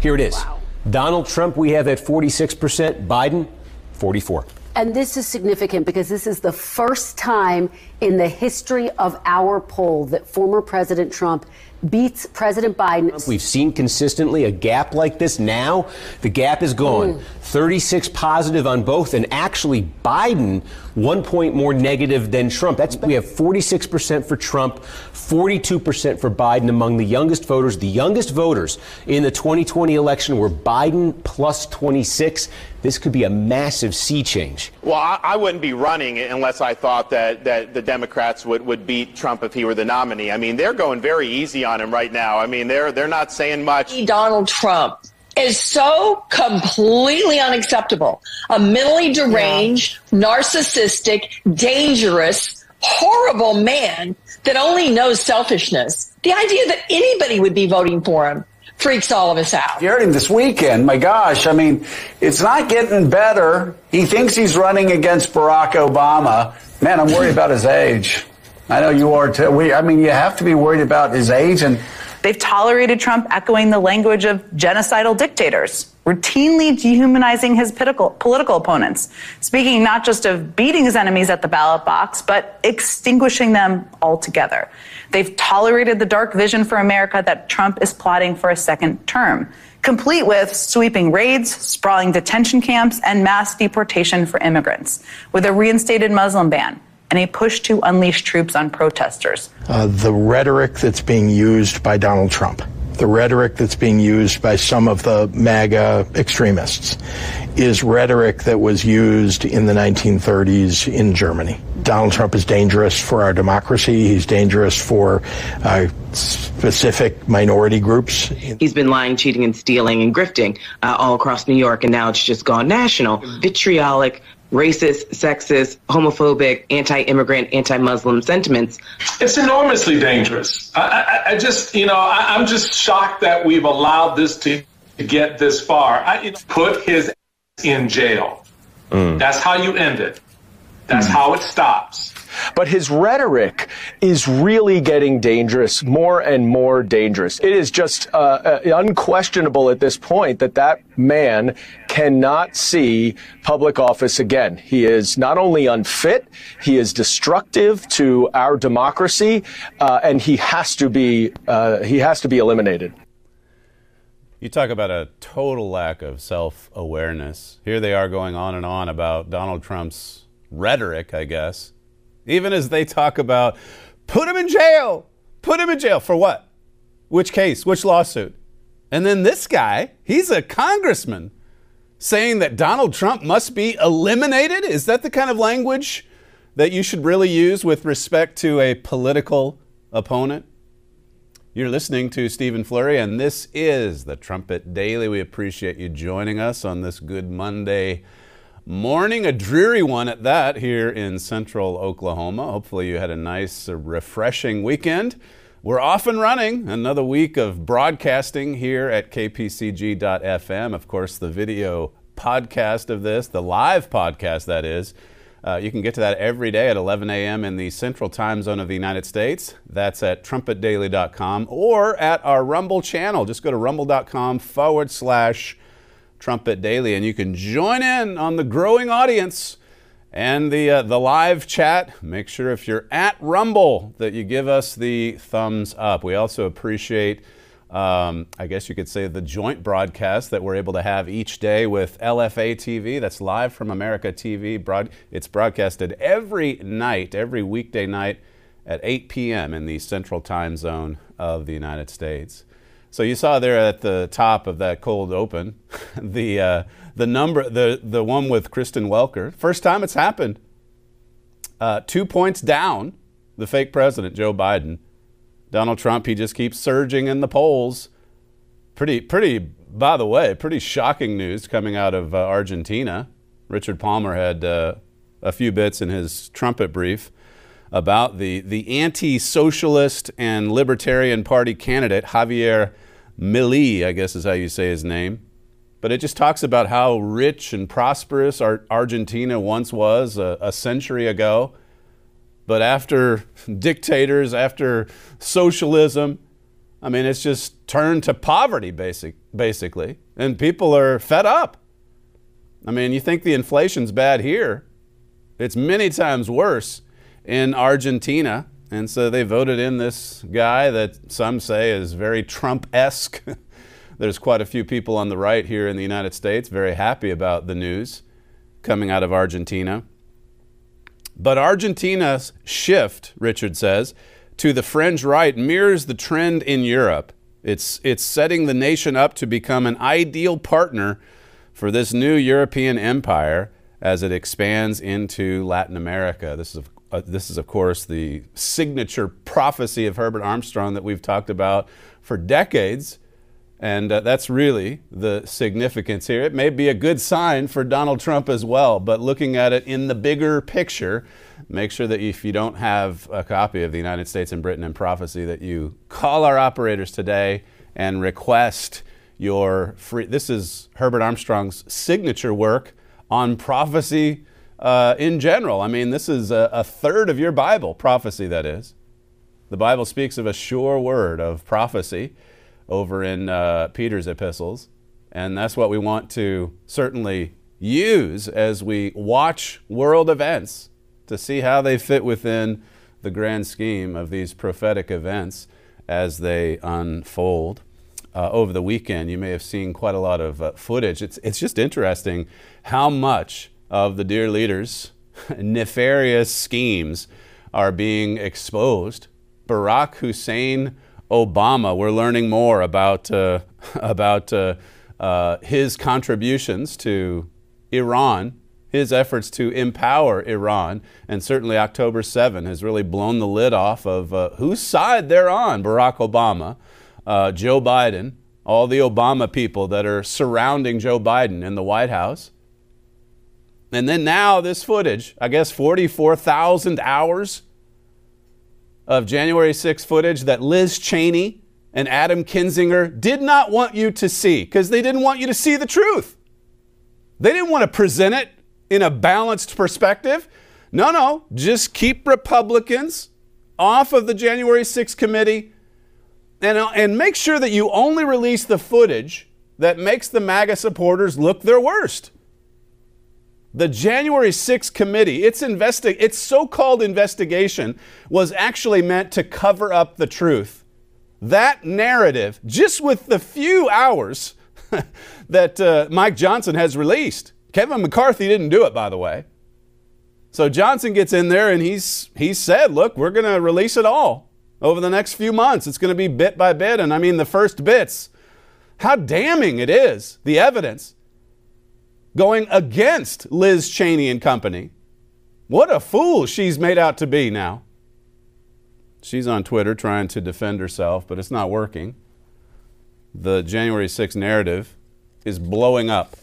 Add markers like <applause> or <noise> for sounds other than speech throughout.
Here it is. Donald Trump, we have at 46%, Biden, 44. And this is significant because this is the first time in the history of our poll that former President Trump beats President Biden. We've seen consistently a gap like this. Now the gap is gone. Mm. 36 positive on both, and actually Biden one point more negative than Trump. That's we have 46% for Trump, 42% for Biden among the youngest voters. The youngest voters in the 2020 election were Biden plus 26. This could be a massive sea change. Well, I, I wouldn't be running unless I thought that, that the Democrats would, would beat Trump if he were the nominee. I mean, they're going very easy on him right now. I mean, they're they're not saying much. Donald Trump is so completely unacceptable. A mentally deranged, yeah. narcissistic, dangerous, horrible man that only knows selfishness. The idea that anybody would be voting for him freaks all of us out. You heard him this weekend. My gosh, I mean, it's not getting better. He thinks he's running against Barack Obama. Man, I'm worried about his age. I know you are too. We, I mean, you have to be worried about his age and They've tolerated Trump echoing the language of genocidal dictators, routinely dehumanizing his political, opponents, speaking not just of beating his enemies at the ballot box, but extinguishing them altogether. They've tolerated the dark vision for America that Trump is plotting for a second term, complete with sweeping raids, sprawling detention camps, and mass deportation for immigrants, with a reinstated Muslim ban and a push to unleash troops on protesters. Uh, the rhetoric that's being used by Donald Trump, the rhetoric that's being used by some of the MAGA extremists, is rhetoric that was used in the 1930s in Germany. Donald Trump is dangerous for our democracy. He's dangerous for uh, specific minority groups. He's been lying, cheating, and stealing and grifting uh, all across New York, and now it's just gone national. Vitriolic, racist, sexist, homophobic, anti-immigrant, anti-Muslim sentiments. It's enormously dangerous. I, I, I just, you know, I, am just shocked that we've allowed this to get this far. I, you know, put his in jail. Mm. That's how you end it. That's mm. how it stops. But his rhetoric is really getting dangerous, more and more dangerous. It is just uh, uh, unquestionable at this point that that man cannot see public office again. He is not only unfit, he is destructive to our democracy, uh, and he has to be uh, he has to be eliminated. You talk about a total lack of self awareness. Here they are going on and on about Donald Trump's rhetoric, I guess even as they talk about put him in jail, put him in jail for what? Which case? Which lawsuit? And then this guy, he's a congressman saying that Donald Trump must be eliminated. Is that the kind of language that you should really use with respect to a political opponent? You're listening to Stephen Flurry, and this is the Trumpet Daily. We appreciate you joining us on this Good Monday morning, a dreary one at that here in central Oklahoma. Hopefully, you had a nice, uh, refreshing weekend. We're off and running. Another week of broadcasting here at kpcg.fm. Of course, the video podcast of this, the live podcast that is. Uh, you can get to that every day at 11 a.m. in the central time zone of the United States. That's at trumpetdaily.com or at our Rumble channel. Just go to rumble.com forward slash Trumpet Daily, and you can join in on the growing audience and the uh, the live chat. Make sure if you're at Rumble that you give us the thumbs up. We also appreciate. Um, I guess you could say the joint broadcast that we're able to have each day with LFA TV. That's live from America TV. Broad, it's broadcasted every night, every weekday night at 8 p.m. in the central time zone of the United States. So you saw there at the top of that cold open, <laughs> the uh, the number, the the one with Kristen Welker. First time it's happened. Uh, two points down, the fake president Joe Biden. Donald Trump, he just keeps surging in the polls. Pretty pretty by the way, pretty shocking news coming out of uh, Argentina. Richard Palmer had uh, a few bits in his trumpet brief about the, the anti socialist and libertarian party candidate, Javier Milei, I guess is how you say his name. But it just talks about how rich and prosperous Ar- Argentina once was a, a century ago. But after dictators, after socialism, I mean, it's just turned to poverty, basic, basically. And people are fed up. I mean, you think the inflation's bad here, it's many times worse in Argentina. And so they voted in this guy that some say is very Trump esque. <laughs> There's quite a few people on the right here in the United States very happy about the news coming out of Argentina. But Argentina's shift, Richard says, to the fringe right mirrors the trend in Europe. It's, it's setting the nation up to become an ideal partner for this new European empire as it expands into Latin America. This is, uh, this is, of course, the signature prophecy of Herbert Armstrong that we've talked about for decades. And uh, that's really the significance here. It may be a good sign for Donald Trump as well, but looking at it in the bigger picture, make sure that if you don't have a copy of the United States and Britain in Prophecy, that you call our operators today and request your free. This is Herbert Armstrong's signature work on prophecy uh, in general. I mean, this is a, a third of your Bible, prophecy, that is. The Bible speaks of a sure word of prophecy over in uh, Peter's epistles. And that's what we want to certainly use as we watch world events to see how they fit within the grand scheme of these prophetic events as they unfold. Uh, over the weekend, you may have seen quite a lot of uh, footage. It's, it's just interesting how much of the dear leaders' <laughs> nefarious schemes are being exposed. Barack Hussein Obama. We're learning more about, uh, <laughs> about uh, uh, his contributions to Iran, his efforts to empower Iran, and certainly October 7 has really blown the lid off of uh, whose side they're on Barack Obama, uh, Joe Biden, all the Obama people that are surrounding Joe Biden in the White House. And then now this footage, I guess 44,000 hours of January 6 footage that Liz Cheney and Adam Kinzinger did not want you to see because they didn't want you to see the truth. They didn't want to present it in a balanced perspective. No, no, just keep Republicans off of the January 6 committee and, uh, and make sure that you only release the footage that makes the MAGA supporters look their worst. The January 6th committee, its, investi- its so-called investigation was actually meant to cover up the truth. That narrative, just with the few hours <laughs> that uh, Mike Johnson has released, Kevin McCarthy didn't do it, by the way. So Johnson gets in there and he's he said, "Look, we're going to release it all over the next few months. It's going to be bit by bit." And I mean, the first bits, how damning it is, the evidence going against Liz Cheney and company. What a fool she's made out to be now. She's on Twitter trying to defend herself, but it's not working. The January 6th narrative is blowing up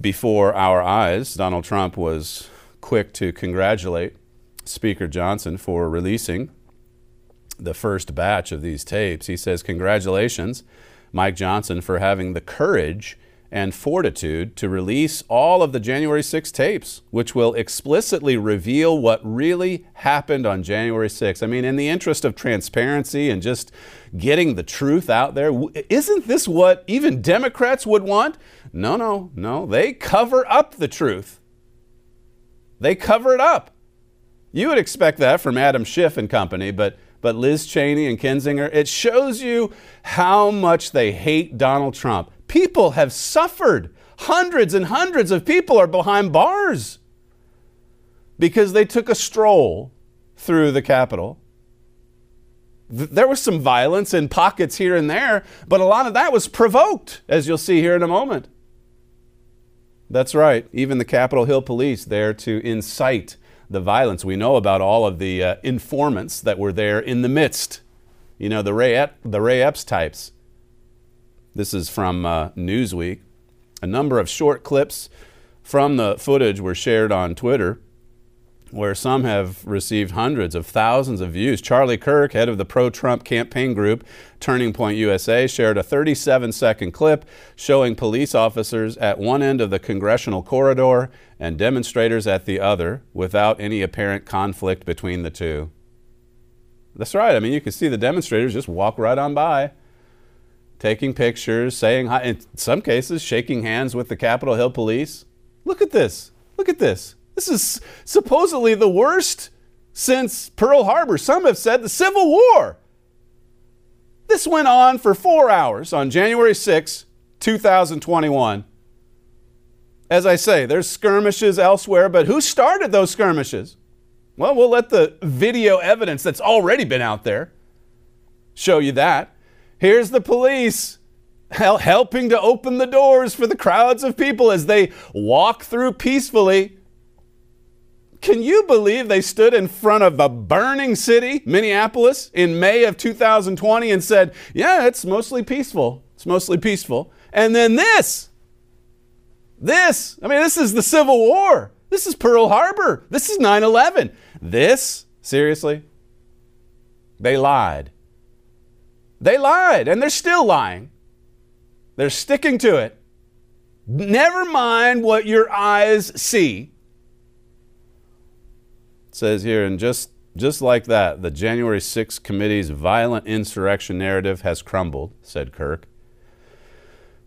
before our eyes. Donald Trump was quick to congratulate Speaker Johnson for releasing the first batch of these tapes. He says, Congratulations, Mike Johnson, for having the courage and fortitude to release all of the January 6 tapes, which will explicitly reveal what really happened on January 6. I mean, in the interest of transparency and just getting the truth out there, isn't this what even Democrats would want? No, no, no. They cover up the truth. They cover it up. You would expect that from Adam Schiff and company, but but Liz Cheney and Kinzinger, it shows you how much they hate Donald Trump. People have suffered. Hundreds and hundreds of people are behind bars because they took a stroll through the Capitol. There was some violence in pockets here and there, but a lot of that was provoked, as you'll see here in a moment. That's right, even the Capitol Hill police there to incite the violence. We know about all of the uh, informants that were there in the midst. You know, the Ray, Ep- the Ray Epps types This is from uh, Newsweek. A number of short clips from the footage were shared on Twitter, where some have received hundreds of thousands of views. Charlie Kirk, head of the pro Trump campaign group Turning Point USA, shared a 37 second clip showing police officers at one end of the congressional corridor and demonstrators at the other without any apparent conflict between the two. That's right. I mean, you can see the demonstrators just walk right on by, taking pictures, saying hi, in some cases, shaking hands with the Capitol Hill police. Look at this. Look at this. This is supposedly the worst since Pearl Harbor. Some have said the Civil War. This went on for four hours on January 6, 2021. As I say, there's skirmishes elsewhere, but who started those skirmishes? Well, we'll let the video evidence that's already been out there show you that. Here's the police hel- helping to open the doors for the crowds of people as they walk through peacefully. Can you believe they stood in front of a burning city, Minneapolis, in May of 2020 and said, Yeah, it's mostly peaceful. It's mostly peaceful. And then this, this, I mean, this is the Civil War. This is Pearl Harbor. This is 9 11. This, seriously, they lied. They lied, and they're still lying. They're sticking to it. Never mind what your eyes see. It says here, and just, just like that, the January 6th committee's violent insurrection narrative has crumbled, said Kirk.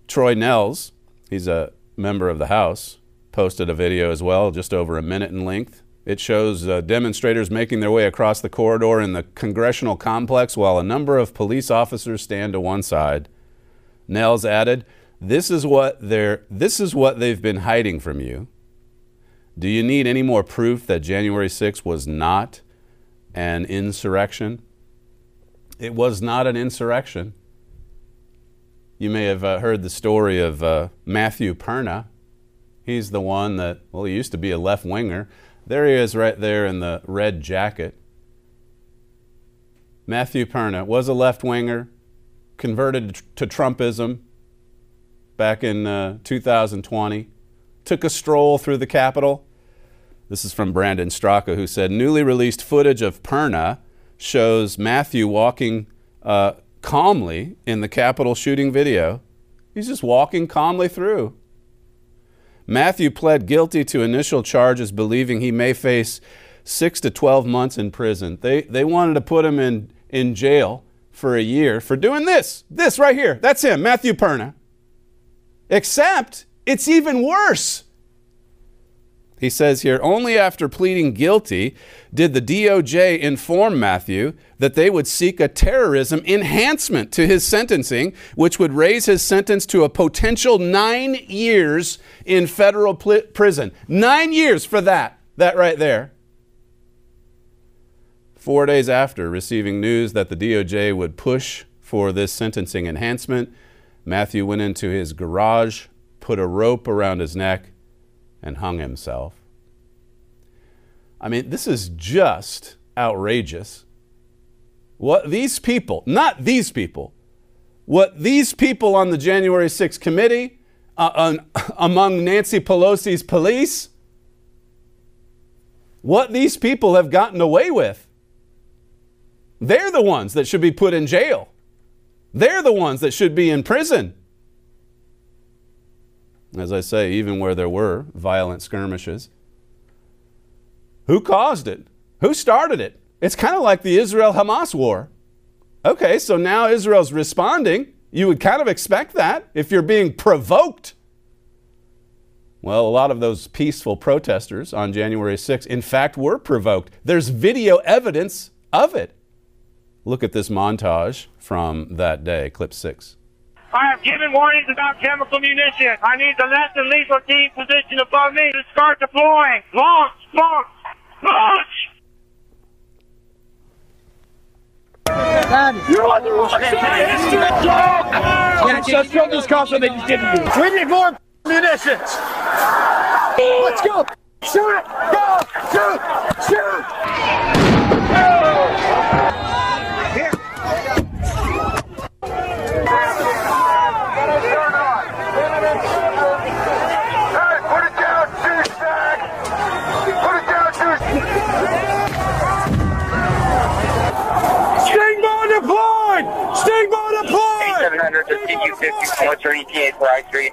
Troy Nehls, he's a member of the House, posted a video as well, just over a minute in length. It shows uh, demonstrators making their way across the corridor in the congressional complex while a number of police officers stand to one side. Nehls added, "This is what they're this is what they've been hiding from you. Do you need any more proof that January 6th was not an insurrection? It was not an insurrection. You may have uh, heard the story of uh, Matthew Perna. He's the one that, well, he used to be a left winger. There he is right there in the red jacket. Matthew Perna was a left winger, converted to Trumpism back in uh, 2020, took a stroll through the Capitol. This is from Brandon Straka, who said newly released footage of Perna shows Matthew walking uh, calmly in the Capitol shooting video. He's just walking calmly through. Matthew pled guilty to initial charges, believing he may face six to 12 months in prison. They, they wanted to put him in, in jail for a year for doing this. This right here. That's him, Matthew Perna. Except it's even worse. He says here only after pleading guilty did the DOJ inform Matthew that they would seek a terrorism enhancement to his sentencing, which would raise his sentence to a potential nine years in federal pl- prison. Nine years for that. That right there. Four days after receiving news that the DOJ would push for this sentencing enhancement, Matthew went into his garage, put a rope around his neck, and hung himself. I mean, this is just outrageous. What these people, not these people, what these people on the January 6th committee, uh, on, <laughs> among Nancy Pelosi's police, what these people have gotten away with. They're the ones that should be put in jail. They're the ones that should be in prison. As I say, even where there were violent skirmishes. Who caused it? Who started it? It's kind of like the Israel Hamas war. Okay, so now Israel's responding. You would kind of expect that if you're being provoked. Well, a lot of those peaceful protesters on January 6th, in fact, were provoked. There's video evidence of it. Look at this montage from that day, clip six. I have given warnings about chemical munitions. I need the less than lethal team position above me to start deploying. Launch! Launch! Launch! You're on the wrong side. Yeah, just from this console they just didn't do. We need more munitions. Let's go. Shoot! Go! Shoot! Shoot! Continue 50 what's your ETA for I Street?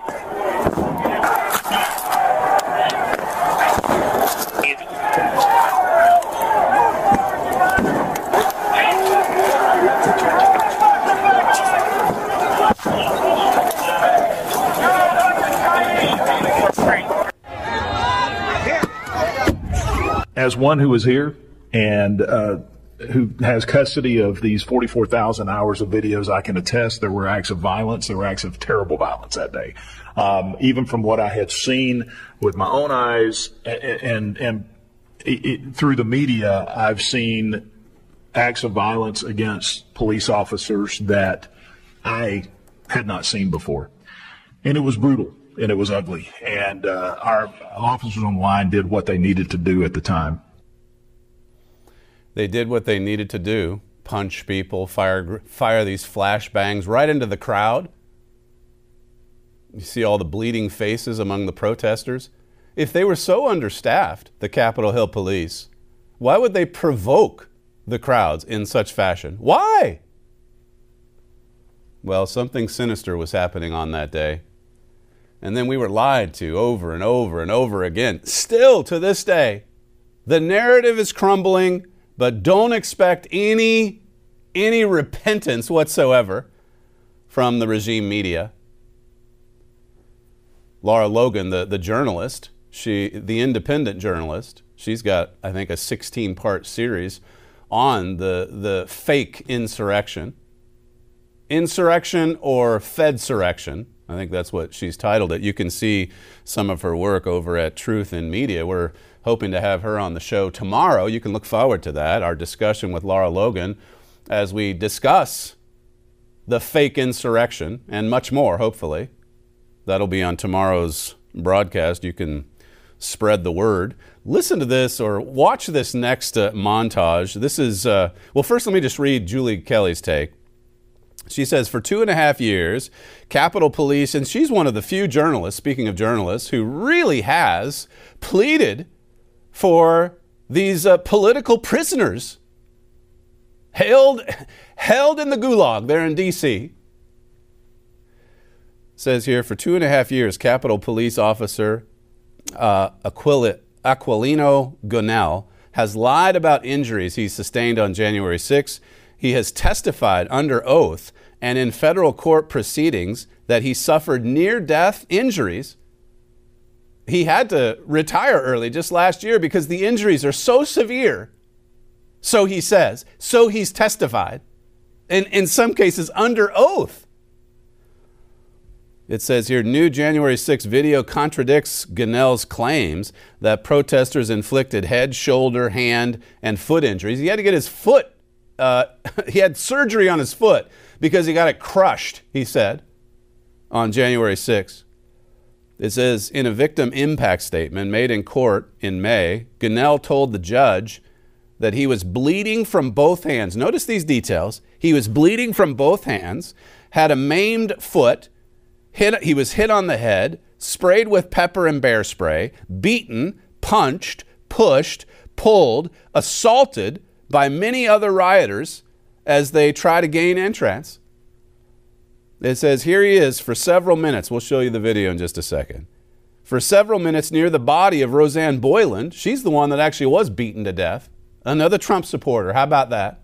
as one who was here and uh, who has custody of these 44,000 hours of videos, I can attest there were acts of violence. There were acts of terrible violence that day. Um, even from what I had seen with my own eyes and, and, and it, it, through the media, I've seen acts of violence against police officers that I had not seen before. And it was brutal and it was ugly. And uh, our officers on the line did what they needed to do at the time. They did what they needed to do punch people, fire, fire these flashbangs right into the crowd. You see all the bleeding faces among the protesters. If they were so understaffed, the Capitol Hill police, why would they provoke the crowds in such fashion? Why? Well, something sinister was happening on that day. And then we were lied to over and over and over again. Still to this day, the narrative is crumbling, but don't expect any any repentance whatsoever from the regime media. Lara Logan, the, the journalist, she the independent journalist, she's got, I think, a 16 part series on the the fake insurrection. Insurrection or Fedsurrection I think that's what she's titled it. You can see some of her work over at Truth in Media. We're hoping to have her on the show tomorrow. You can look forward to that, our discussion with Lara Logan, as we discuss the fake insurrection and much more, hopefully. That'll be on tomorrow's broadcast. You can spread the word. Listen to this or watch this next uh, montage. This is, uh, well, first let me just read Julie Kelly's take. She says for two and a half years, Capitol Police, and she's one of the few journalists, speaking of journalists, who really has pleaded for these uh, political prisoners held, held in the gulag there in D.C. Says here for two and a half years, Capitol Police officer uh, Aquil- Aquilino Gonell has lied about injuries he sustained on January 6. He has testified under oath and in federal court proceedings that he suffered near death injuries. He had to retire early just last year because the injuries are so severe. So he says, so he's testified, and in some cases under oath. It says here new January 6 video contradicts Gonell's claims that protesters inflicted head, shoulder, hand, and foot injuries. He had to get his foot, uh, <laughs> he had surgery on his foot because he got it crushed, he said on January 6. It says in a victim impact statement made in court in May, Gonell told the judge that he was bleeding from both hands. Notice these details. He was bleeding from both hands, had a maimed foot, hit, he was hit on the head, sprayed with pepper and bear spray, beaten, punched, pushed, pulled, assaulted by many other rioters as they try to gain entrance. It says, Here he is for several minutes. We'll show you the video in just a second. For several minutes near the body of Roseanne Boyland. She's the one that actually was beaten to death. Another Trump supporter. How about that?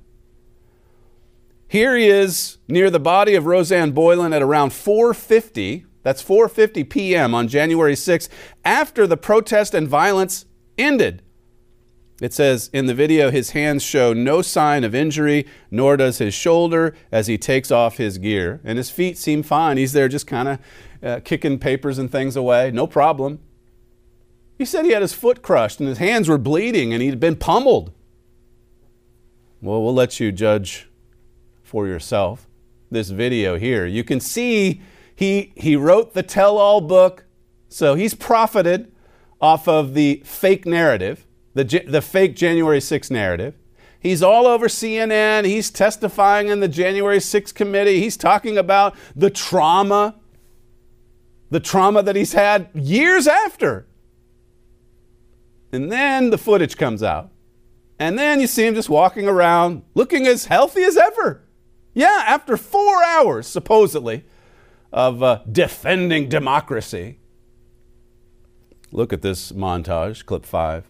Here he is near the body of Roseanne Boyland at around 4:50. That's 4:50 p.m. on January 6th after the protest and violence ended. It says in the video, his hands show no sign of injury, nor does his shoulder as he takes off his gear. And his feet seem fine. He's there just kind of uh, kicking papers and things away. No problem. He said he had his foot crushed and his hands were bleeding and he'd been pummeled. Well, we'll let you judge for yourself this video here. You can see he, he wrote the tell all book, so he's profited off of the fake narrative the, the fake January 6 narrative. He's all over CNN. He's testifying in the January 6 committee. He's talking about the trauma, the trauma that he's had years after. And then the footage comes out. And then you see him just walking around looking as healthy as ever. Yeah, after four hours, supposedly, of uh, defending democracy. Look at this montage, clip five.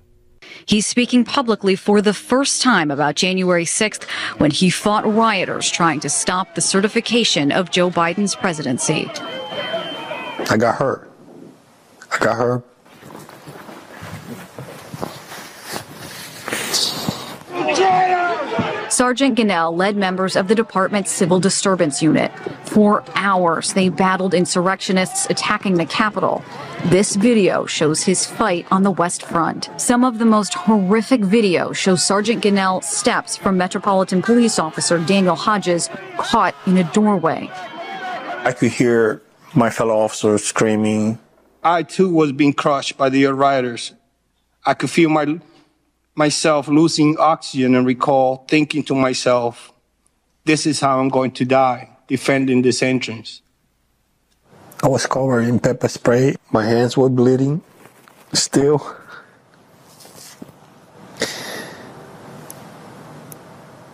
He's speaking publicly for the first time about January 6th when he fought rioters trying to stop the certification of Joe Biden's presidency. I got hurt. I got hurt. Sergeant Gonell led members of the department's civil disturbance unit. For hours, they battled insurrectionists attacking the Capitol. This video shows his fight on the West Front. Some of the most horrific video shows Sergeant Gonell steps from Metropolitan Police Officer Daniel Hodges caught in a doorway. I could hear my fellow officers screaming. I too was being crushed by the rioters. I could feel my myself losing oxygen and recall thinking to myself, this is how I'm going to die, defending this entrance. I was covered in pepper spray. My hands were bleeding still.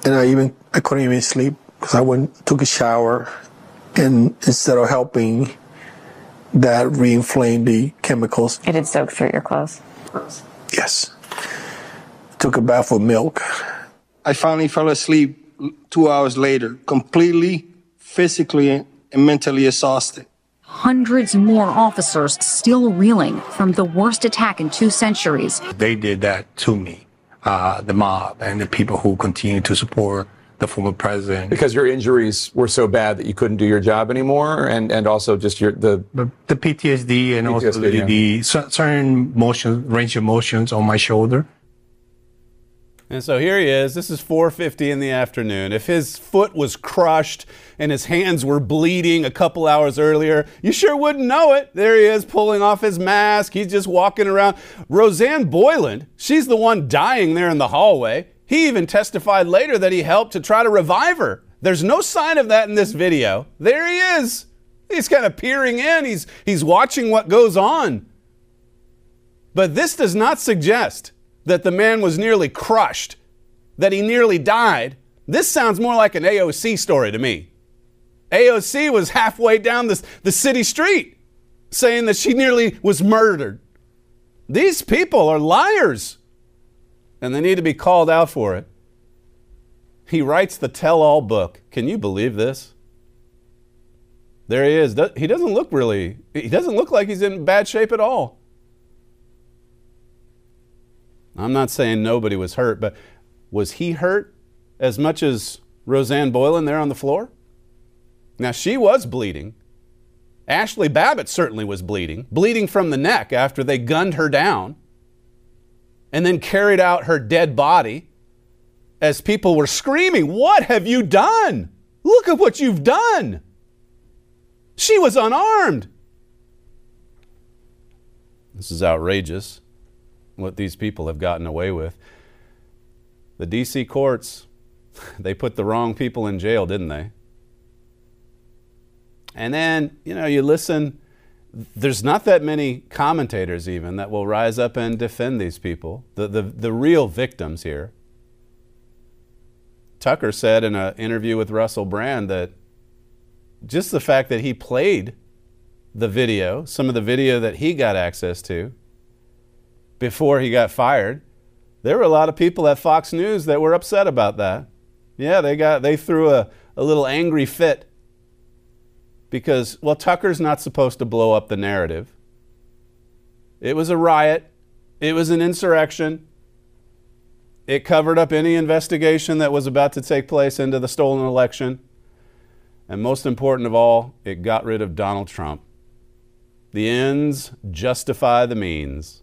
And I even I couldn't even sleep because I went took a shower and instead of helping that re-inflamed the chemicals. It had soaked through your clothes. Yes. Took a bath with milk. I finally fell asleep two hours later, completely physically and mentally exhausted. Hundreds more officers still reeling from the worst attack in two centuries. They did that to me, uh, the mob and the people who continue to support the former president. Because your injuries were so bad that you couldn't do your job anymore, and, and also just your the the PTSD and also the, yeah. the certain motion range of motions on my shoulder. And so here he is. This is 4:50 in the afternoon. If his foot was crushed and his hands were bleeding a couple hours earlier, you sure wouldn't know it. There he is pulling off his mask. He's just walking around. Roseanne Boyland, she's the one dying there in the hallway. He even testified later that he helped to try to revive her. There's no sign of that in this video. There he is. He's kind of peering in. He's he's watching what goes on. But this does not suggest that the man was nearly crushed, that he nearly died. This sounds more like an AOC story to me. AOC was halfway down this, the city street saying that she nearly was murdered. These people are liars, and they need to be called out for it. He writes the tell all book. Can you believe this? There he is. He doesn't look really, he doesn't look like he's in bad shape at all. I'm not saying nobody was hurt, but was he hurt as much as Roseanne Boyland there on the floor? Now, she was bleeding. Ashley Babbitt certainly was bleeding, bleeding from the neck after they gunned her down and then carried out her dead body as people were screaming, What have you done? Look at what you've done. She was unarmed. This is outrageous what these people have gotten away with. The DC courts, <laughs> they put the wrong people in jail, didn't they? And then, you know, you listen, there's not that many commentators even that will rise up and defend these people, the, the, the real victims here. Tucker said in an interview with Russell Brand that just the fact that he played the video, some of the video that he got access to before he got fired, there were a lot of people at Fox News that were upset about that. Yeah, they got they threw a, a little angry fit because well Tucker's not supposed to blow up the narrative. It was a riot. It was an insurrection. It covered up any investigation that was about to take place into the stolen election. And most important of all, it got rid of Donald Trump. The ends justify the means.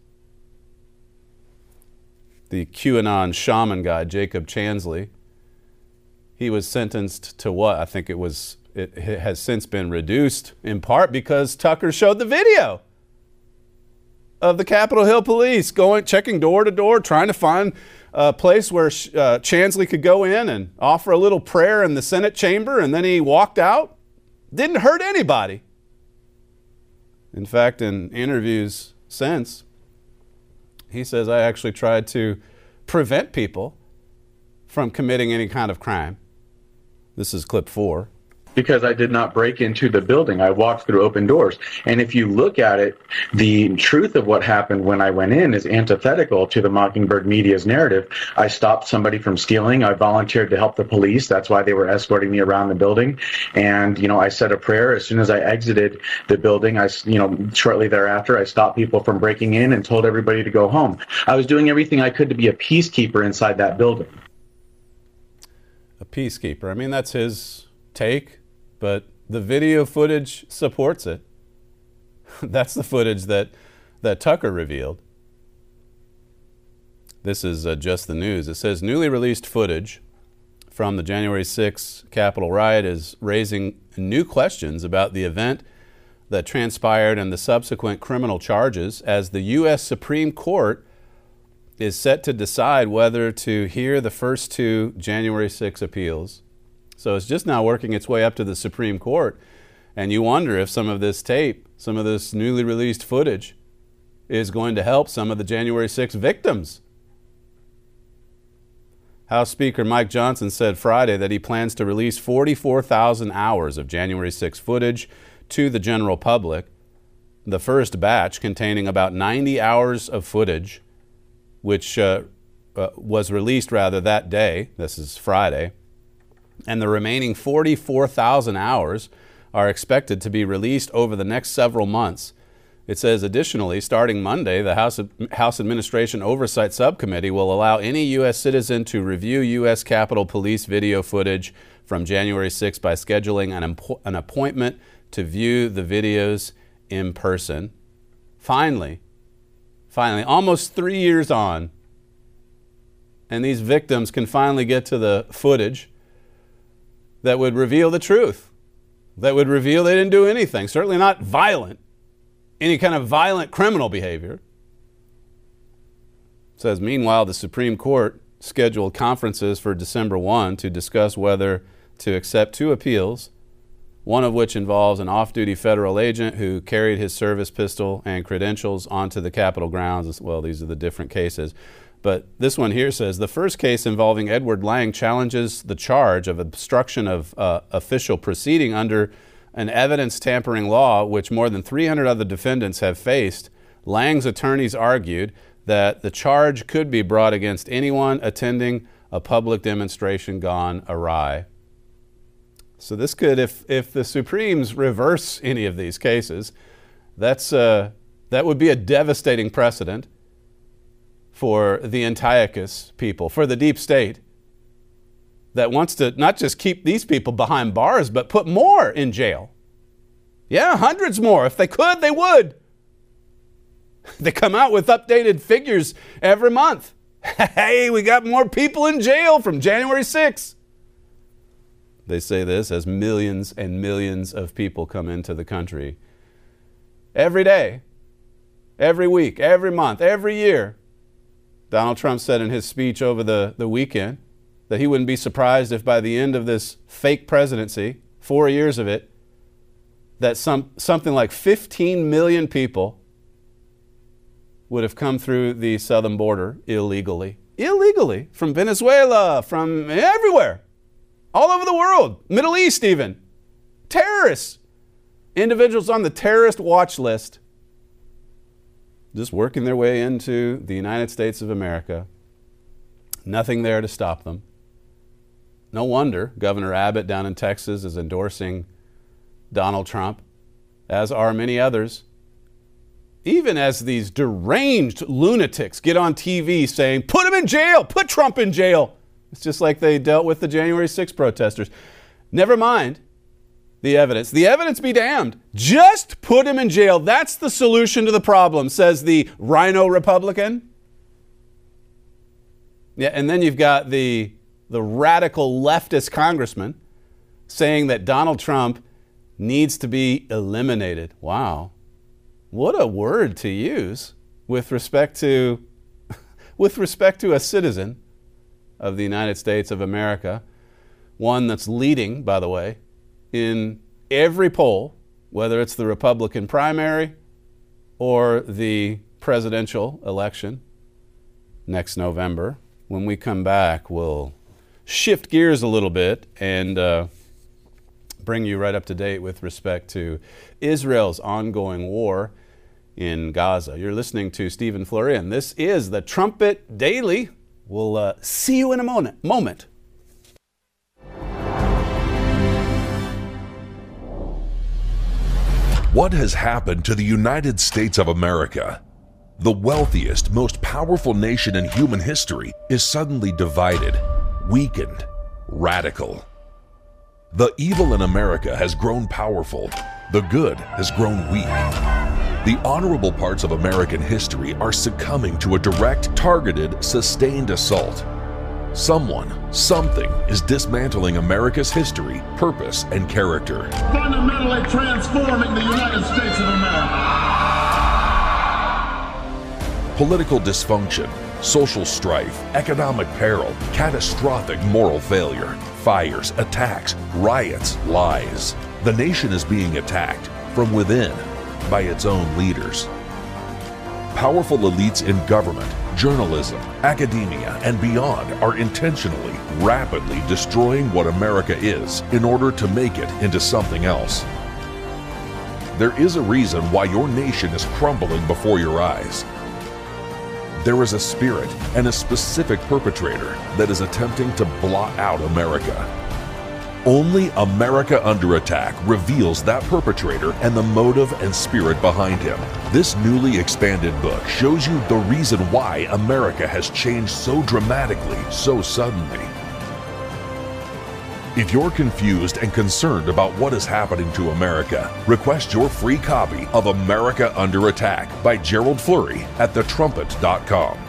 The QAnon shaman guy, Jacob Chansley, he was sentenced to what? I think it was, it, has since been reduced in part because Tucker showed the video of the Capitol Hill police going, checking door to door, trying to find a place where uh, Chansley could go in and offer a little prayer in the Senate chamber, and then he walked out. Didn't hurt anybody. In fact, in interviews since, he says, I actually tried to prevent people from committing any kind of crime. This is clip four. Because I did not break into the building. I walked through open doors. And if you look at it, the truth of what happened when I went in is antithetical to the Mockingbird media's narrative. I stopped somebody from stealing. I volunteered to help the police. That's why they were escorting me around the building. And, you know, I said a prayer as soon as I exited the building. I, you know, shortly thereafter, I stopped people from breaking in and told everybody to go home. I was doing everything I could to be a peacekeeper inside that building. A peacekeeper. I mean, that's his take, but the video footage supports it. <laughs> that's the footage that, that Tucker revealed. This is uh, just the news. It says newly released footage from the January 6 Capitol riot is raising new questions about the event that transpired and the subsequent criminal charges as the U.S. Supreme Court is set to decide whether to hear the first two January 6 appeals. So it's just now working its way up to the Supreme Court. And you wonder if some of this tape, some of this newly released footage, is going to help some of the January 6 victims. House Speaker Mike Johnson said Friday that he plans to release 44,000 hours of January 6 footage to the general public. The first batch, containing about 90 hours of footage, which uh, uh, was released rather that day, this is Friday, and the remaining 44,000 hours are expected to be released over the next several months. It says additionally, starting Monday, the House, House Administration Oversight Subcommittee will allow any U.S. citizen to review U.S. Capitol Police video footage from January 6 by scheduling an, impo- an appointment to view the videos in person. Finally, finally, almost three years on, and these victims can finally get to the footage that would reveal the truth, that would reveal they didn't do anything, certainly not violent, any kind of violent criminal behavior. It says, meanwhile, the Supreme Court scheduled conferences for December 1 to discuss whether to accept two appeals, one of which involves an off duty federal agent who carried his service pistol and credentials onto the Capitol grounds. Well, these are the different cases. But this one here says the first case involving Edward Lang challenges the charge of obstruction of uh, official proceeding under an evidence tampering law, which more than 300 other defendants have faced. Lang's attorneys argued that the charge could be brought against anyone attending a public demonstration gone awry. So this could, if if the Supremes reverse any of these cases, that's uh, that would be a devastating precedent for the Antiochus people, for the deep state that wants to not just keep these people behind bars, but put more in jail. Yeah, hundreds more. If they could, they would. <laughs> They come out with updated figures every month. <laughs> Hey, we got more people in jail from January 6th. They say this as millions and millions of people come into the country every day, every week, every month, every year. Donald Trump said in his speech over the, the weekend that he wouldn't be surprised if by the end of this fake presidency, four years of it, that some, something like 15 million people would have come through the southern border illegally. Illegally, from Venezuela, from everywhere all over the world, Middle East even. Terrorists, individuals on the terrorist watch list, just working their way into the United States of America. Nothing there to stop them. No wonder Governor Abbott down in Texas is endorsing Donald Trump, as are many others. Even as these deranged lunatics get on TV saying, put him in jail, put Trump in jail. It's just like they dealt with the January 6 protesters. Never mind the evidence. The evidence be damned. Just put him in jail. That's the solution to the problem, says the RINO Republican. Yeah, and then you've got the, the radical leftist congressman saying that Donald Trump needs to be eliminated. Wow. What a word to use with respect to <laughs> with respect to a citizen of the United States of America, one that's leading, by the way, in every poll, whether it's the Republican primary or the presidential election next November. When we come back, we'll shift gears a little bit and uh, bring you right up to date with respect to Israel's ongoing war in Gaza. You're listening to Stephen Florian. This is the Trumpet Daily. We'll uh, see you in a moment. moment. What has happened to the United States of America? The wealthiest, most powerful nation in human history is suddenly divided, weakened, radical. The evil in America has grown powerful, the good has grown weak. The honorable parts of American history are succumbing to a direct, targeted, sustained assault. Someone, something is dismantling America's history, purpose, and character. fundamentally transforming the United States of America. Political dysfunction, social strife, economic peril, catastrophic moral failure, fires, attacks, riots, lies. The nation is being attacked from within by its own leaders. Powerful elites in government, journalism, academia, and beyond are intentionally, rapidly destroying what America is in order to make it into something else. There is a reason why your nation is crumbling before your eyes. There is a spirit and a specific perpetrator that is attempting to blot out America. Only America Under Attack reveals that perpetrator and the motive and spirit behind him. This newly expanded book shows you the reason why America has changed so dramatically, so suddenly. If you're confused and concerned about what is happening to America, request your free copy of America Under Attack by Gerald Flurry at thetrumpet.com.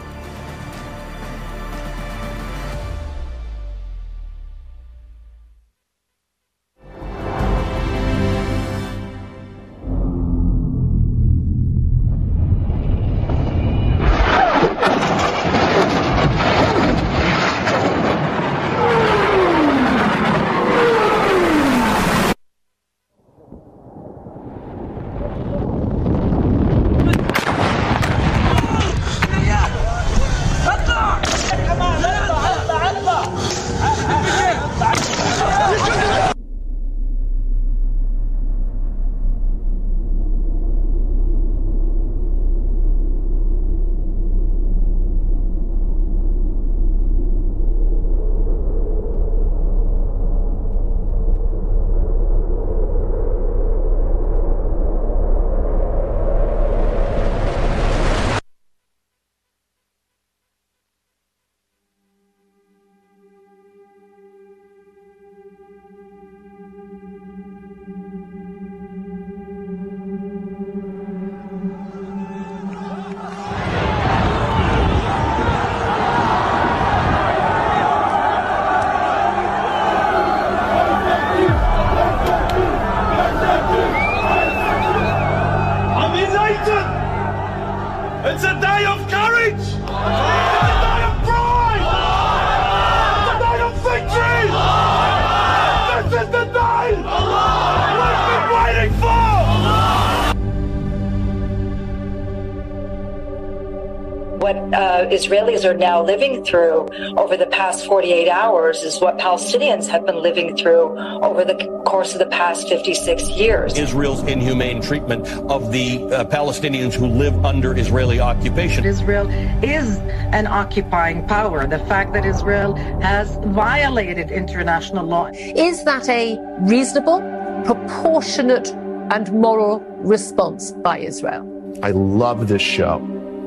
Israelis are now living through over the past 48 hours is what Palestinians have been living through over the course of the past 56 years. Israel's inhumane treatment of the uh, Palestinians who live under Israeli occupation. Israel is an occupying power. The fact that Israel has violated international law. Is that a reasonable, proportionate, and moral response by Israel? I love this show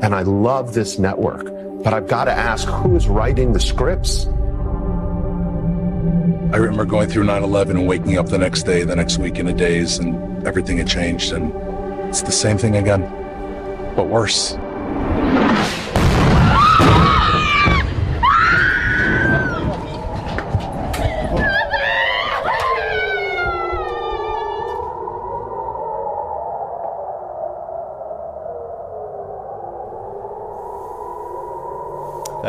and I love this network, but I've got to ask who is writing the scripts? I remember going through 9 11 and waking up the next day, the next week in a daze, and everything had changed. And it's the same thing again, but worse.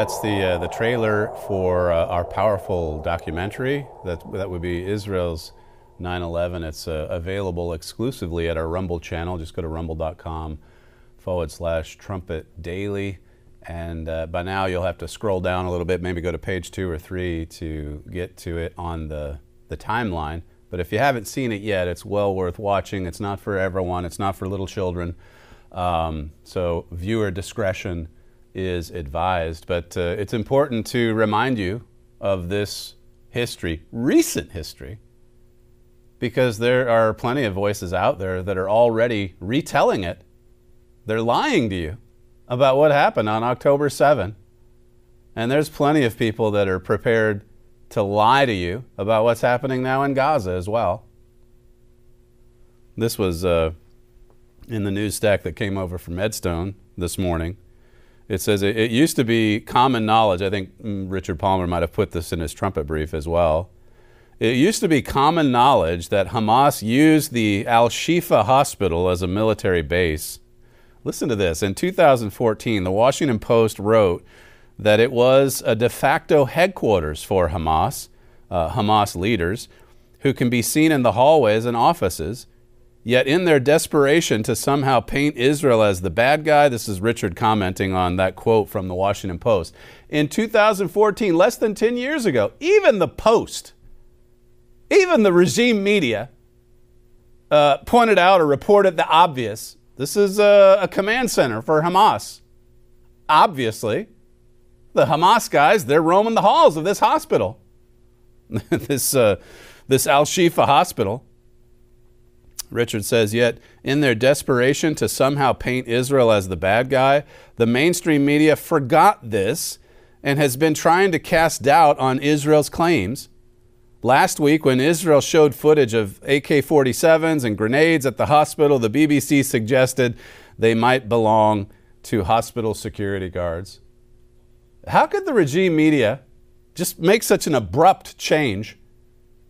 That's the uh, the trailer for uh, our powerful documentary that that would be Israel's 9/11. It's uh, available exclusively at our Rumble channel. Just go to rumble.com forward slash Trumpet Daily, and uh, by now you'll have to scroll down a little bit, maybe go to page two or three to get to it on the the timeline. But if you haven't seen it yet, it's well worth watching. It's not for everyone, it's not for little children. Um, so, viewer discretion is advised. But uh, it's important to remind you of this history, recent history, because there are plenty of voices out there that are already retelling it. They're lying to you about what happened on October 7. And there's plenty of people that are prepared to lie to you about what's happening now in Gaza as well. This was uh, in the news stack that came over from Edstone this morning. It says it, it used to be common knowledge. I think mm, Richard Palmer might have put this in his trumpet brief as well. It used to be common knowledge that Hamas used the Al Shifa hospital as a military base. Listen to this. In 2014, the Washington Post wrote that it was a de facto headquarters for Hamas, uh, Hamas leaders, who can be seen in the hallways and offices. Yet, in their desperation to somehow paint Israel as the bad guy, this is Richard commenting on that quote from the Washington Post. In 2014, less than 10 years ago, even the Post, even the regime media, uh, pointed out or reported the obvious. This is a, a command center for Hamas. Obviously, the Hamas guys, they're roaming the halls of this hospital, <laughs> this, uh, this Al Shifa hospital. Richard says, yet in their desperation to somehow paint Israel as the bad guy, the mainstream media forgot this and has been trying to cast doubt on Israel's claims. Last week, when Israel showed footage of AK 47s and grenades at the hospital, the BBC suggested they might belong to hospital security guards. How could the regime media just make such an abrupt change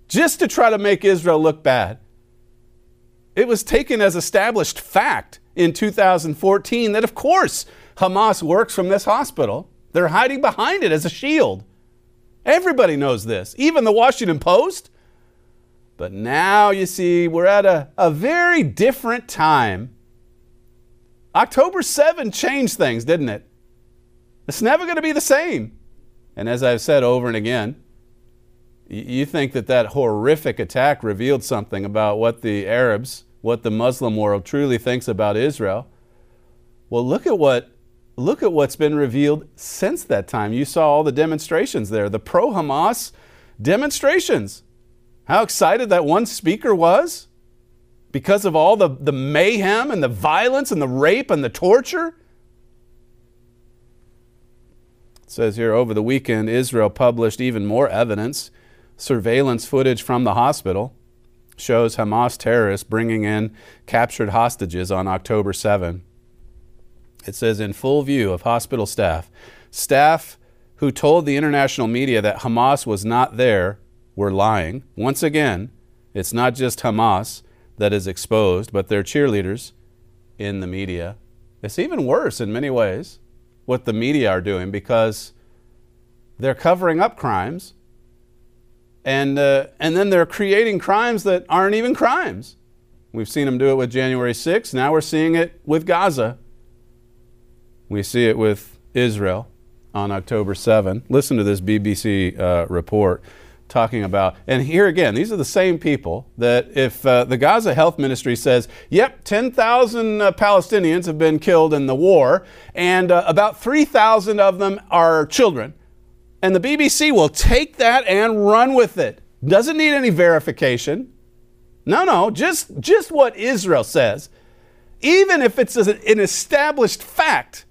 just to try to make Israel look bad? It was taken as established fact in 2014 that, of course, Hamas works from this hospital. They're hiding behind it as a shield. Everybody knows this, even the Washington Post. But now you see, we're at a, a very different time. October 7 changed things, didn't it? It's never going to be the same. And as I've said over and again, you think that that horrific attack revealed something about what the Arabs, what the Muslim world truly thinks about Israel. Well, look at what look at what's been revealed since that time. You saw all the demonstrations there, the pro-Hamas demonstrations. How excited that one speaker was because of all the, the mayhem and the violence and the rape and the torture. It says here over the weekend, Israel published even more evidence. Surveillance footage from the hospital shows Hamas terrorists bringing in captured hostages on October 7. It says, in full view of hospital staff, staff who told the international media that Hamas was not there were lying. Once again, it's not just Hamas that is exposed, but their cheerleaders in the media. It's even worse in many ways what the media are doing because they're covering up crimes and, uh, and then they're creating crimes that aren't even crimes. We've seen them do it with January 6th. Now we're seeing it with Gaza. We see it with Israel on October 7. Listen to this BBC uh, report talking about, and here again, these are the same people that if uh, the Gaza Health Ministry says, yep, 10,000 uh, Palestinians have been killed in the war, and uh, about 3,000 of them are children, and the BBC will take that and run with it. Doesn't need any verification. No, no, just, just what Israel says. Even if it's an established fact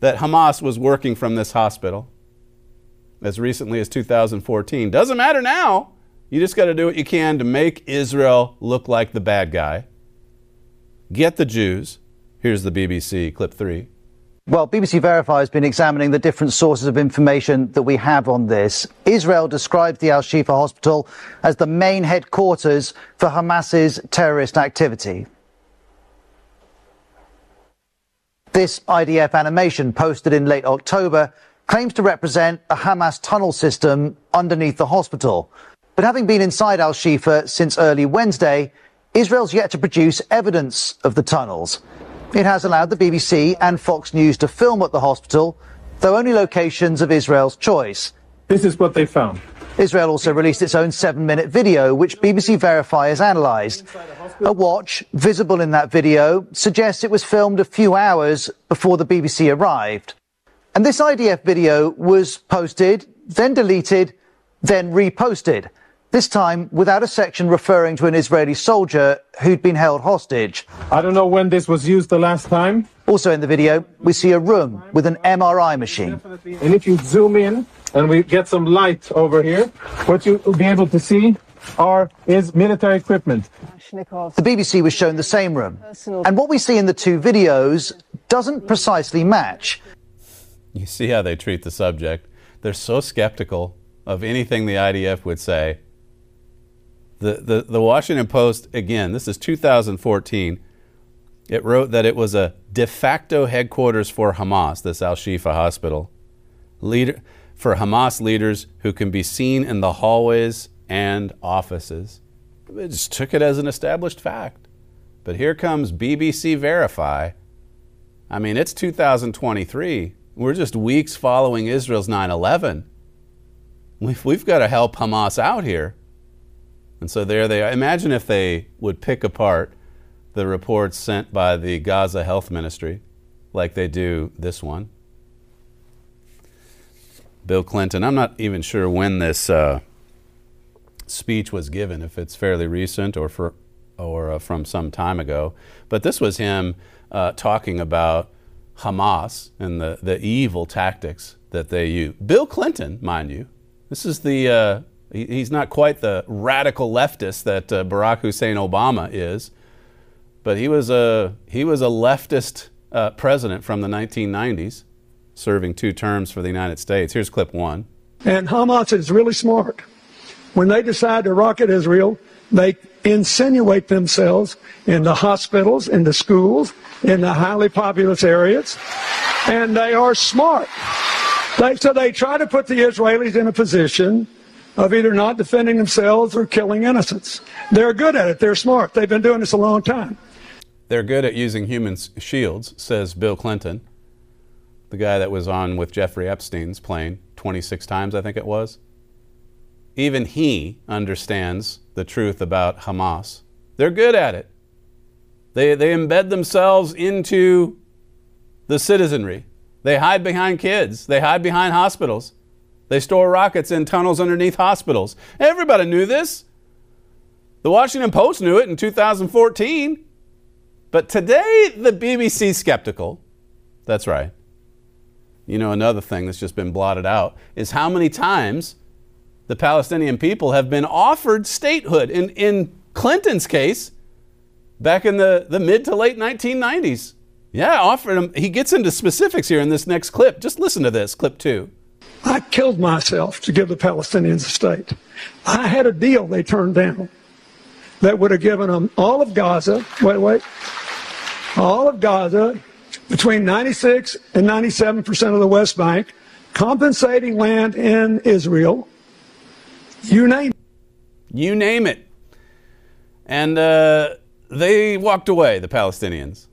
that Hamas was working from this hospital, as recently as 2014. Doesn't matter now. You just got to do what you can to make Israel look like the bad guy. Get the Jews. Here's the BBC, clip three. Well, BBC Verify has been examining the different sources of information that we have on this. Israel described the Al Shifa hospital as the main headquarters for Hamas's terrorist activity. This IDF animation posted in late October claims to represent a Hamas tunnel system underneath the hospital. But having been inside Al Shifa since early Wednesday, Israel's yet to produce evidence of the tunnels. It has allowed the BBC and Fox News to film at the hospital, though only locations of Israel's choice. This is what they found. Israel also released its own seven minute video, which BBC Verify has analysed. A watch visible in that video suggests it was filmed a few hours before the BBC arrived. And this IDF video was posted, then deleted, then reposted. This time without a section referring to an Israeli soldier who'd been held hostage. I don't know when this was used the last time. Also in the video, we see a room with an MRI machine. And if you zoom in and we get some light over here, what you'll be able to see are is military equipment. The BBC was shown the same room. And what we see in the two videos doesn't precisely match. You see how they treat the subject. They're so skeptical of anything the IDF would say. The, the, the Washington Post, again, this is 2014, it wrote that it was a de facto headquarters for Hamas, this Al Shifa hospital, leader, for Hamas leaders who can be seen in the hallways and offices. They just took it as an established fact. But here comes BBC Verify. I mean, it's 2023. We're just weeks following Israel's 9 11. We've, we've got to help Hamas out here. And so there they are. Imagine if they would pick apart the reports sent by the Gaza Health Ministry, like they do this one. Bill Clinton, I'm not even sure when this uh, speech was given, if it's fairly recent or, for, or uh, from some time ago, but this was him uh, talking about Hamas and the, the evil tactics that they use. Bill Clinton, mind you, this is the uh, he's not quite the radical leftist that uh, Barack Hussein Obama is, but he was a he was a leftist uh, president from the 1990s, serving two terms for the United States. Here's clip one. And Hamas is really smart. When they decide to rocket Israel, they insinuate themselves in the hospitals, in the schools, in the highly populous areas, and they are smart. They, so they try to put the Israelis in a position of either not defending themselves or killing innocents. They're good at it. They're smart. They've been doing this a long time. They're good at using human shields, says Bill Clinton, the guy that was on with Jeffrey Epstein's plane 26 times, I think it was. Even he understands the truth about Hamas. They're good at it. They, they embed themselves into the citizenry. They hide behind kids. They hide behind hospitals. They store rockets in tunnels underneath hospitals. Everybody knew this. The Washington Post knew it in 2014. But today, the BBC skeptical. That's right. You know, another thing that's just been blotted out is how many times the Palestinian people have been offered statehood. In, in Clinton's case, back in the, the mid to late 1990s. Yeah, offered him. He gets into specifics here in this next clip. Just listen to this, clip two. I killed myself to give the Palestinians a state. I had a deal they turned down that would have given them all of Gaza, wait, wait, all of Gaza, between 96 and 97 percent of the West Bank, compensating land in Israel, you name it. You name it. And uh, they walked away, the Palestinians.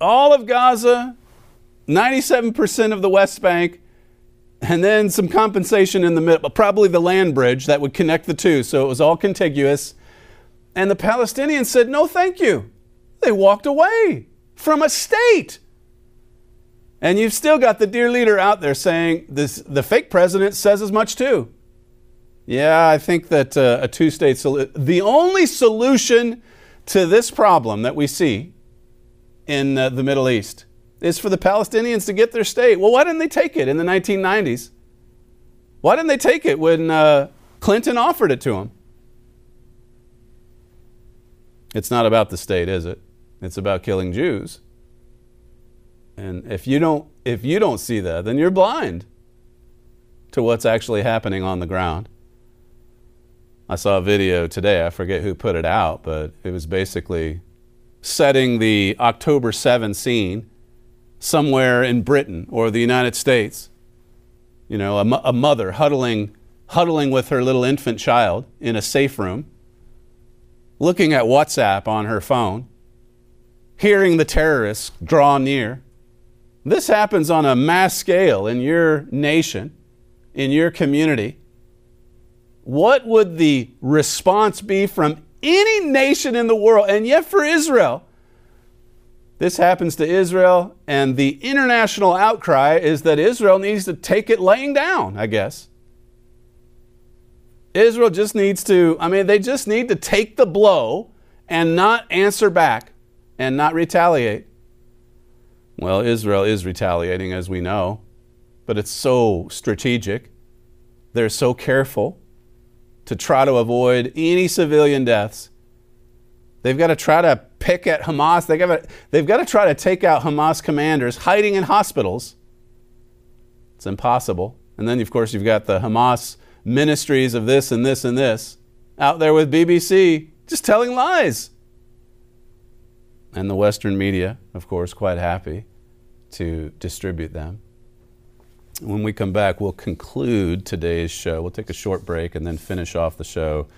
All of Gaza, 97% of the West Bank, and then some compensation in the middle, probably the land bridge that would connect the two. So it was all contiguous. And the Palestinians said, no, thank you. They walked away from a state. And you've still got the dear leader out there saying this, the fake president says as much too. Yeah, I think that uh, a two state solution, the only solution to this problem that we see in uh, the Middle East is for the Palestinians to get their state. Well, why didn't they take it in the 1990s? Why didn't they take it when uh, Clinton offered it to them? It's not about the state, is it? It's about killing Jews. And if you don't if you don't see that, then you're blind to what's actually happening on the ground. I saw a video today, I forget who put it out, but it was basically setting the October 7 scene somewhere in Britain or the United States. You know, a, a mother huddling, huddling with her little infant child in a safe room, looking at WhatsApp on her phone, hearing the terrorists draw near. This happens on a mass scale in your nation, in your community. What would the response be from any nation in the world? And yet, for Israel, this happens to Israel, and the international outcry is that Israel needs to take it laying down, I guess. Israel just needs to, I mean, they just need to take the blow and not answer back and not retaliate. Well, Israel is retaliating, as we know, but it's so strategic. They're so careful to try to avoid any civilian deaths. They've got to try to pick at Hamas. They got to, they've got to try to take out Hamas commanders hiding in hospitals. It's impossible. And then, of course, you've got the Hamas ministries of this and this and this out there with BBC just telling lies. And the Western media, of course, quite happy to distribute them. When we come back, we'll conclude today's show. We'll take a short break and then finish off the show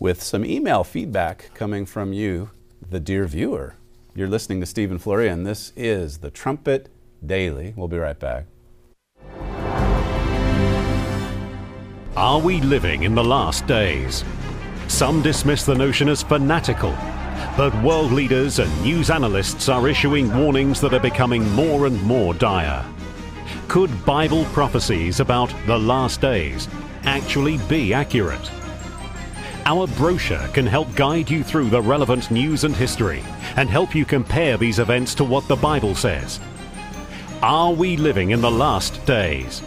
with some email feedback coming from you, the dear viewer. You're listening to Stephen Flurry, and this is the Trumpet Daily. We'll be right back. Are we living in the last days? Some dismiss the notion as fanatical, but world leaders and news analysts are issuing warnings that are becoming more and more dire. Could Bible prophecies about the last days actually be accurate? Our brochure can help guide you through the relevant news and history and help you compare these events to what the Bible says. Are we living in the last days?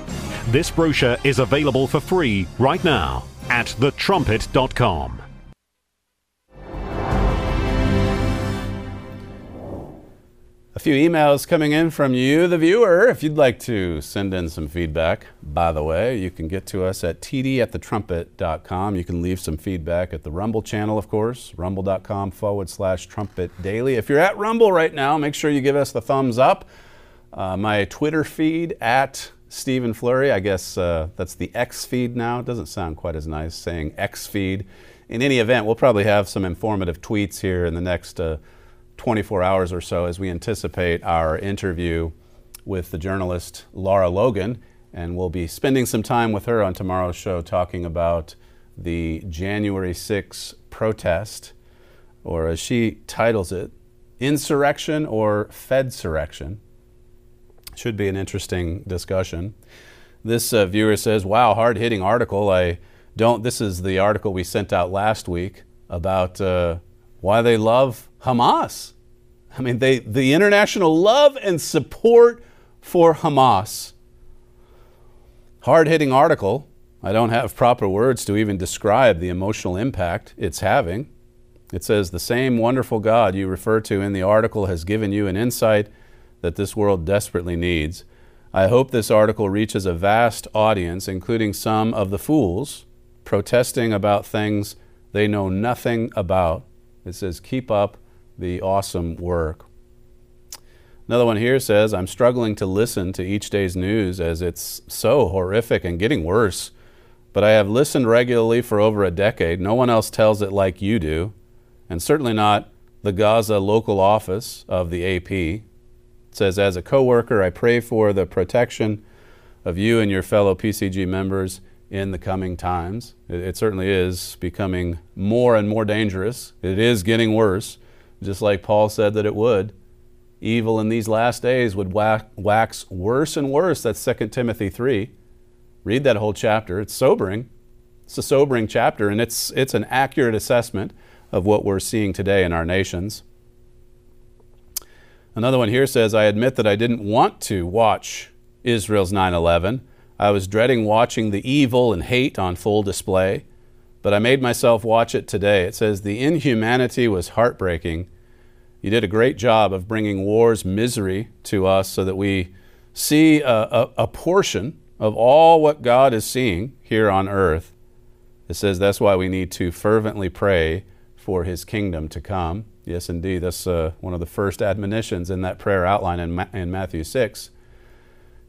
This brochure is available for free right now at thetrumpet.com. A few emails coming in from you, the viewer. If you'd like to send in some feedback, by the way, you can get to us at td. You can leave some feedback at the Rumble channel, of course, rumble.com forward slash trumpet daily. If you're at Rumble right now, make sure you give us the thumbs up. Uh, my Twitter feed at Stephen Flurry, I guess uh, that's the X feed now. It doesn't sound quite as nice saying X feed. In any event, we'll probably have some informative tweets here in the next. Uh, 24 hours or so as we anticipate our interview with the journalist Lara Logan. And we'll be spending some time with her on tomorrow's show talking about the January 6 protest, or as she titles it, insurrection or Fedsurrection. Should be an interesting discussion. This uh, viewer says, Wow, hard hitting article. I don't, this is the article we sent out last week about uh, why they love Hamas. I mean, they, the international love and support for Hamas. Hard hitting article. I don't have proper words to even describe the emotional impact it's having. It says, The same wonderful God you refer to in the article has given you an insight that this world desperately needs. I hope this article reaches a vast audience, including some of the fools protesting about things they know nothing about. It says, Keep up the awesome work. Another one here says, I'm struggling to listen to each day's news as it's so horrific and getting worse. But I have listened regularly for over a decade. No one else tells it like you do, and certainly not the Gaza local office of the AP. It says, As a coworker, I pray for the protection of you and your fellow PCG members in the coming times. It, it certainly is becoming more and more dangerous. It is getting worse just like Paul said that it would. Evil in these last days would wax worse and worse. That's 2 Timothy 3. Read that whole chapter. It's sobering. It's a sobering chapter, and it's, it's an accurate assessment of what we're seeing today in our nations. Another one here says, I admit that I didn't want to watch Israel's 9 11. I was dreading watching the evil and hate on full display, but I made myself watch it today. It says, The inhumanity was heartbreaking you did a great job of bringing war's misery to us so that we see a, a, a, portion of all what God is seeing here on earth. It says that's why we need to fervently pray for his kingdom to come. Yes, indeed. That's uh, one of the first admonitions in that prayer outline in, Ma- in Matthew 6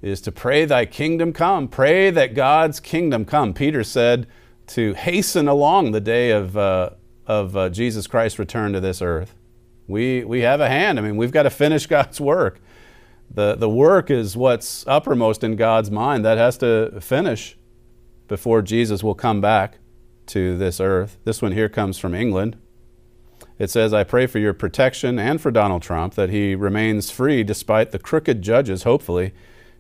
is to pray thy kingdom come. Pray that God's kingdom come. Peter said to hasten along the day of, uh, of uh, Jesus Christ's return to this earth. We, we have a hand. I mean, we've got to finish <laughs> God's work. The, the work is what's uppermost in God's mind. That has to finish. before Jesus will come back to this earth. This one here comes from England. It says, I pray for your protection and for Donald Trump that he remains free despite the crooked judges. Hopefully,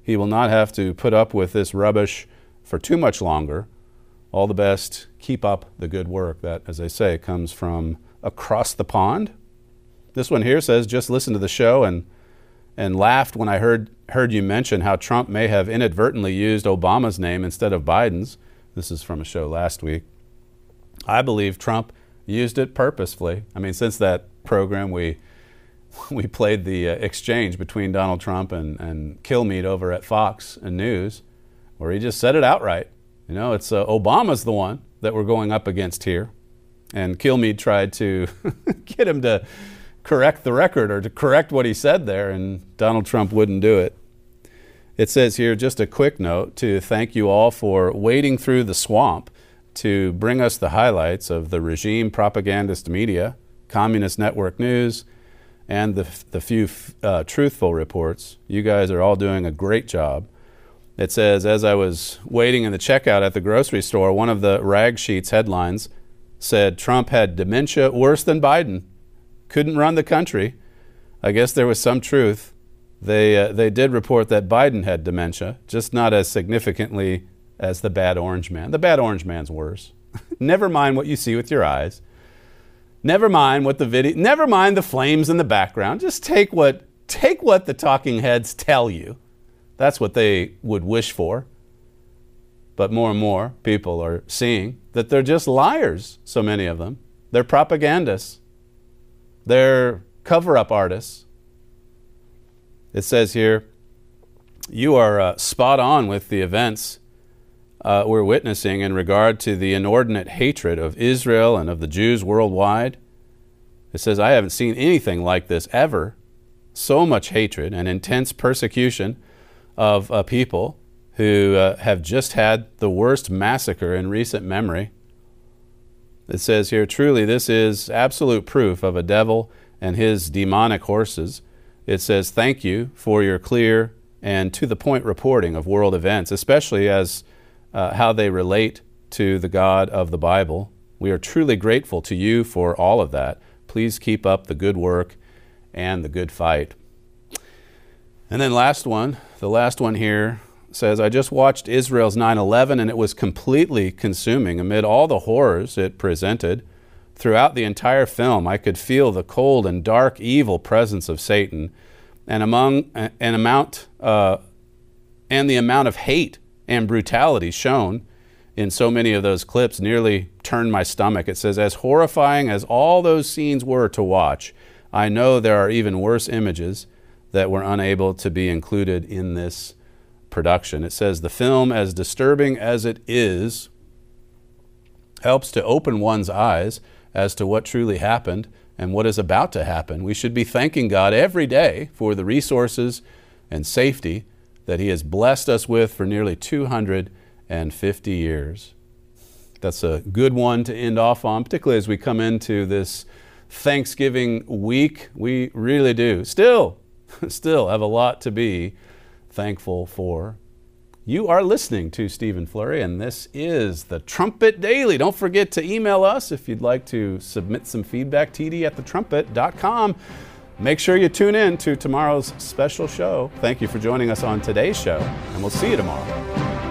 he will not have to put up with this rubbish for too much longer. All the best. Keep up the good work. That, as I say, comes from across the pond. This one here says, just listen to the show and and laughed when I heard heard you mention how Trump may have inadvertently used Obama's name instead of Biden's. This is from a show last week. I believe Trump used it purposefully. I mean, since that program we <laughs> we played the uh, exchange between Donald Trump and, and Kilmeade over at Fox and News, where he just said it outright. You know, it's uh, Obama's the one that we're going up against here. And Kilmeade tried to <laughs> get him to correct the record or to correct what he said there, and Donald Trump wouldn't do it. It says here just a quick note to thank you all for wading through the swamp to bring us the highlights of the regime propagandist media, Communist Network News, and the, the few uh, truthful reports. You guys are all doing a great job. It says, as I was waiting in the checkout at the grocery store, one of the rag sheets headlines said Trump had dementia worse than Biden couldn't run the country. I guess there was some truth. They, uh, they did report that Biden had dementia, just not as significantly as the bad orange man. The bad orange man's worse. <laughs> never mind what you see with your eyes. Never mind what the video, never mind the flames in the background. Just take what, take what the talking heads tell you. That's what they would wish for. But more and more people are seeing that they're just liars, so many of them. They're propagandists. They're cover up artists. It says here, you are uh, spot on with the events uh, we're witnessing in regard to the inordinate hatred of Israel and of the Jews worldwide. It says, I haven't seen anything like this ever. So much hatred and intense persecution of uh, people who uh, have just had the worst massacre in recent memory. It says here, truly, this is absolute proof of a devil and his demonic horses. It says, thank you for your clear and to the point reporting of world events, especially as uh, how they relate to the God of the Bible. We are truly grateful to you for all of that. Please keep up the good work and the good fight. And then, last one, the last one here says, I just watched Israel's 9 11 and it was completely consuming amid all the horrors it presented. Throughout the entire film, I could feel the cold and dark, evil presence of Satan, and among an amount uh, and the amount of hate and brutality shown in so many of those clips nearly turned my stomach. It says, as horrifying as all those scenes were to watch, I know there are even worse images that were unable to be included in this production. It says the film, as disturbing as it is, helps to open one's eyes as to what truly happened and what is about to happen. We should be thanking God every day for the resources and safety that He has blessed us with for nearly 250 years. That's a good one to end off on, particularly as we come into this Thanksgiving week. We really do still, <laughs> still have a lot to be thankful for. You are listening to Stephen Flurry, and this is the Trumpet Daily. Don't forget to email us if you'd like to submit some feedback, td at thetrumpet.com. Make sure you tune in to tomorrow's special show. Thank you for joining us on today's show, and we'll see you tomorrow.